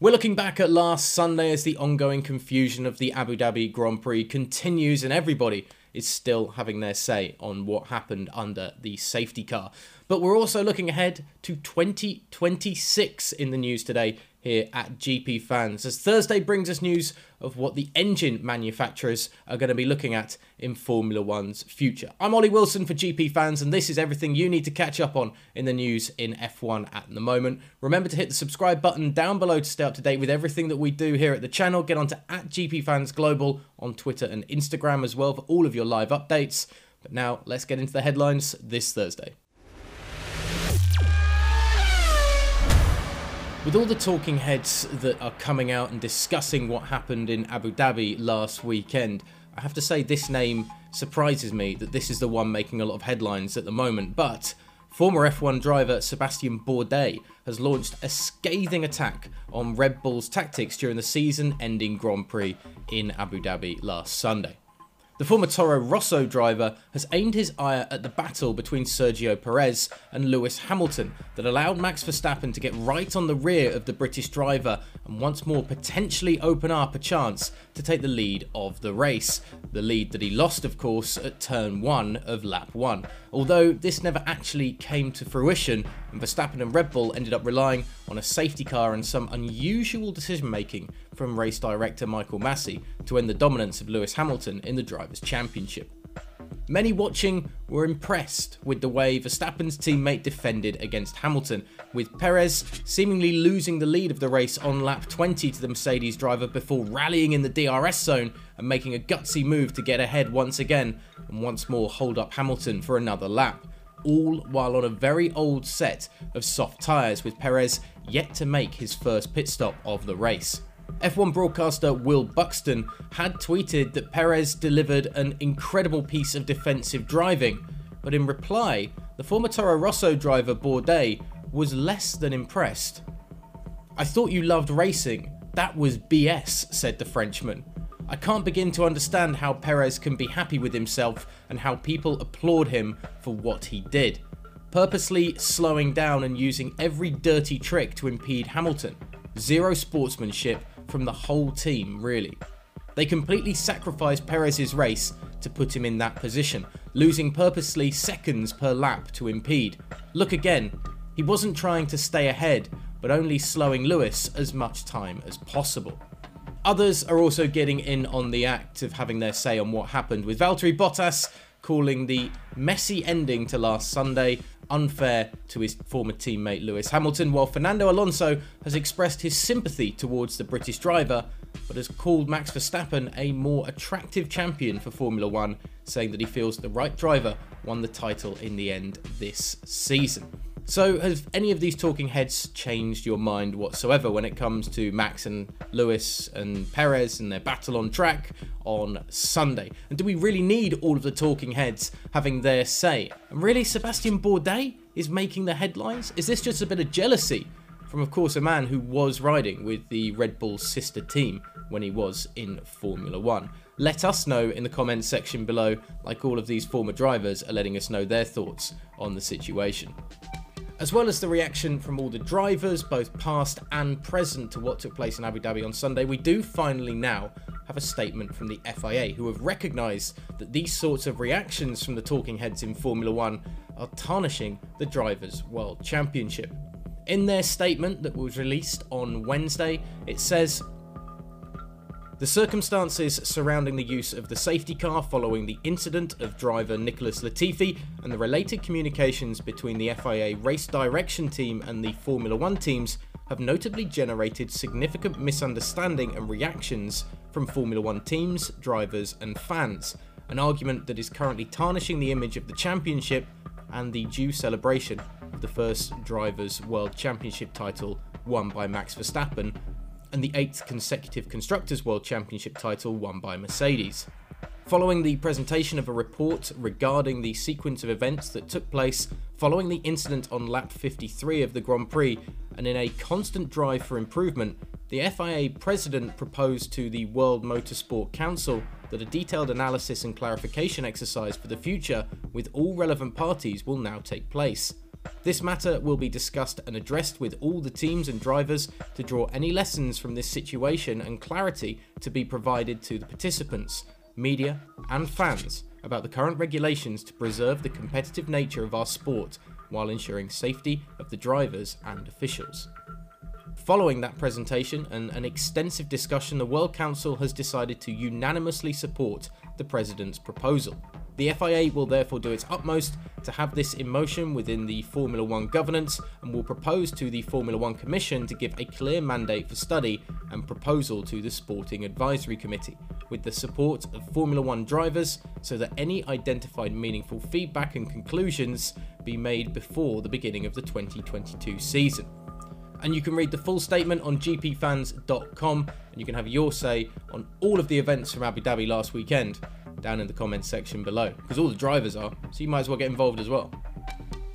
We're looking back at last Sunday as the ongoing confusion of the Abu Dhabi Grand Prix continues and everybody is still having their say on what happened under the safety car. But we're also looking ahead to 2026 in the news today here at GP Fans, as Thursday brings us news of what the engine manufacturers are going to be looking at in Formula One's future. I'm Ollie Wilson for GP Fans, and this is everything you need to catch up on in the news in F1 at the moment. Remember to hit the subscribe button down below to stay up to date with everything that we do here at the channel. Get onto at GP Fans Global on Twitter and Instagram as well for all of your live updates. But now let's get into the headlines this Thursday. With all the talking heads that are coming out and discussing what happened in Abu Dhabi last weekend, I have to say this name surprises me that this is the one making a lot of headlines at the moment. But former F1 driver Sebastian Bourdais has launched a scathing attack on Red Bull's tactics during the season ending Grand Prix in Abu Dhabi last Sunday. The former Toro Rosso driver has aimed his ire at the battle between Sergio Perez and Lewis Hamilton that allowed Max Verstappen to get right on the rear of the British driver and once more potentially open up a chance to take the lead of the race. The lead that he lost, of course, at turn 1 of lap 1. Although this never actually came to fruition, and Verstappen and Red Bull ended up relying on a safety car and some unusual decision making from race director Michael Masi to end the dominance of Lewis Hamilton in the Drivers' Championship. Many watching were impressed with the way Verstappen's teammate defended against Hamilton, with Perez seemingly losing the lead of the race on lap 20 to the Mercedes driver before rallying in the DRS zone and making a gutsy move to get ahead once again and once more hold up Hamilton for another lap. All while on a very old set of soft tyres, with Perez yet to make his first pit stop of the race. F1 broadcaster Will Buxton had tweeted that Perez delivered an incredible piece of defensive driving, but in reply, the former Toro Rosso driver Bourdais was less than impressed. I thought you loved racing. That was BS, said the Frenchman. I can't begin to understand how Perez can be happy with himself and how people applaud him for what he did. Purposely slowing down and using every dirty trick to impede Hamilton. Zero sportsmanship from the whole team, really. They completely sacrificed Perez's race to put him in that position, losing purposely seconds per lap to impede. Look again, he wasn't trying to stay ahead, but only slowing Lewis as much time as possible. Others are also getting in on the act of having their say on what happened, with Valtteri Bottas calling the messy ending to last Sunday unfair to his former teammate Lewis Hamilton, while Fernando Alonso has expressed his sympathy towards the British driver, but has called Max Verstappen a more attractive champion for Formula One, saying that he feels the right driver won the title in the end this season. So, have any of these talking heads changed your mind whatsoever when it comes to Max and Lewis and Perez and their battle on track on Sunday? And do we really need all of the talking heads having their say? And really, Sebastian Bourdais is making the headlines? Is this just a bit of jealousy from, of course, a man who was riding with the Red Bull sister team when he was in Formula One? Let us know in the comments section below, like all of these former drivers are letting us know their thoughts on the situation as well as the reaction from all the drivers, both past and present, to what took place in Abu Dhabi on Sunday, we do finally now have a statement from the FIA, who have recognised that these sorts of reactions from the talking heads in Formula One are tarnishing the Drivers' World Championship. In their statement that was released on Wednesday, it says the circumstances surrounding the use of the safety car following the incident of driver Nicholas Latifi and the related communications between the FIA race direction team and the Formula One teams have notably generated significant misunderstanding and reactions from Formula One teams, drivers, and fans. An argument that is currently tarnishing the image of the championship and the due celebration of the first Drivers' World Championship title won by Max Verstappen and the eighth consecutive Constructors' World Championship title won by Mercedes. Following the presentation of a report regarding the sequence of events that took place following the incident on lap 53 of the Grand Prix, and in a constant drive for improvement, the FIA president proposed to the World Motorsport Council that a detailed analysis and clarification exercise for the future with all relevant parties will now take place. This matter will be discussed and addressed with all the teams and drivers to draw any lessons from this situation and clarity to be provided to the participants, media, and fans about the current regulations to preserve the competitive nature of our sport while ensuring safety of the drivers and officials. Following that presentation and an extensive discussion, the World Council has decided to unanimously support the President's proposal. The FIA will therefore do its utmost to have this in motion within the Formula One governance and will propose to the Formula One Commission to give a clear mandate for study and proposal to the Sporting Advisory Committee, with the support of Formula One drivers so that any identified meaningful feedback and conclusions be made before the beginning of the 2022 season. And you can read the full statement on gpfans.com and you can have your say on all of the events from Abu Dhabi last weekend down in the comments section below, because all the drivers are, so you might as well get involved as well.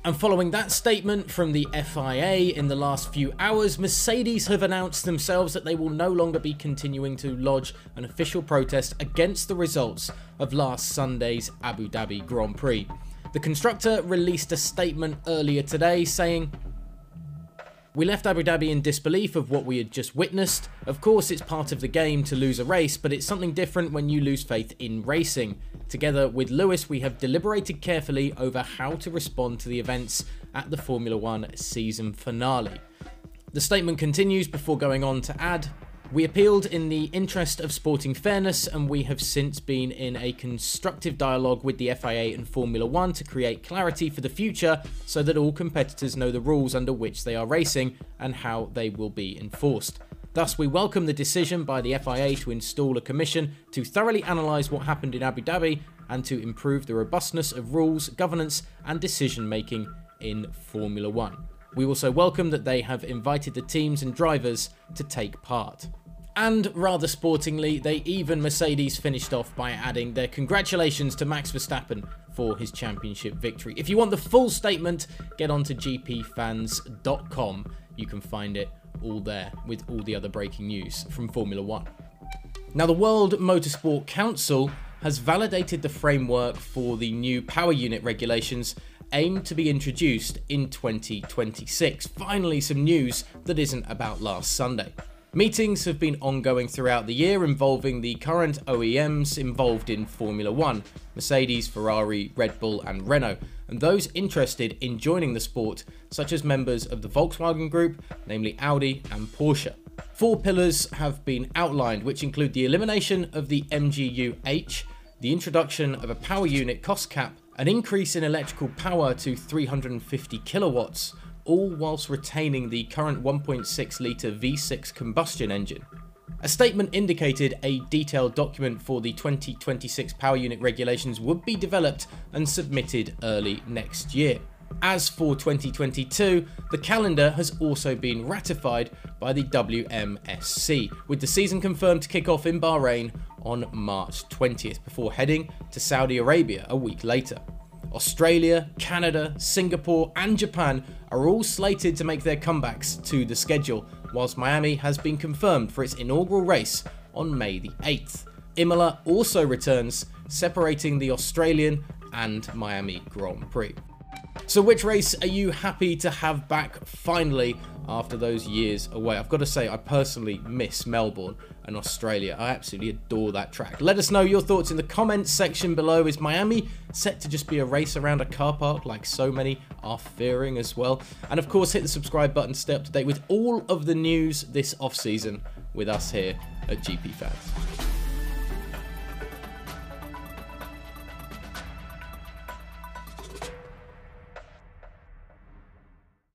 And following that statement from the FIA in the last few hours, Mercedes have announced themselves that they will no longer be continuing to lodge an official protest against the results of last Sunday's Abu Dhabi Grand Prix. The constructor released a statement earlier today saying, we left Abu Dhabi in disbelief of what we had just witnessed. Of course, it's part of the game to lose a race, but it's something different when you lose faith in racing. Together with Lewis, we have deliberated carefully over how to respond to the events at the Formula One season finale. The statement continues before going on to add, we appealed in the interest of sporting fairness, and we have since been in a constructive dialogue with the FIA and Formula One to create clarity for the future so that all competitors know the rules under which they are racing and how they will be enforced. Thus, we welcome the decision by the FIA to install a commission to thoroughly analyse what happened in Abu Dhabi and to improve the robustness of rules, governance, and decision making in Formula One. We also welcome that they have invited the teams and drivers to take part. And rather sportingly, they even Mercedes finished off by adding their congratulations to Max Verstappen for his championship victory. If you want the full statement, get on to gpfans.com. You can find it all there with all the other breaking news from Formula One. Now, the World Motorsport Council has validated the framework for the new power unit regulations aimed to be introduced in 2026. Finally, some news that isn't about last Sunday. Meetings have been ongoing throughout the year involving the current OEMs involved in Formula One Mercedes, Ferrari, Red Bull, and Renault, and those interested in joining the sport, such as members of the Volkswagen Group, namely Audi and Porsche. Four pillars have been outlined, which include the elimination of the MGU-H, the introduction of a power unit cost cap, an increase in electrical power to 350 kilowatts, all whilst retaining the current 1.6 litre V6 combustion engine. A statement indicated a detailed document for the 2026 power unit regulations would be developed and submitted early next year. As for 2022, the calendar has also been ratified by the WMSC, with the season confirmed to kick off in Bahrain on March 20th before heading to Saudi Arabia a week later. Australia, Canada, Singapore, and Japan are all slated to make their comebacks to the schedule, whilst Miami has been confirmed for its inaugural race on May the 8th. Imola also returns, separating the Australian and Miami Grand Prix. So, which race are you happy to have back finally after those years away? I've got to say, I personally miss Melbourne and Australia. I absolutely adore that track. Let us know your thoughts in the comments section below. Is Miami set to just be a race around a car park like so many are fearing as well? And of course, hit the subscribe button to stay up to date with all of the news this off season with us here at GP Fans.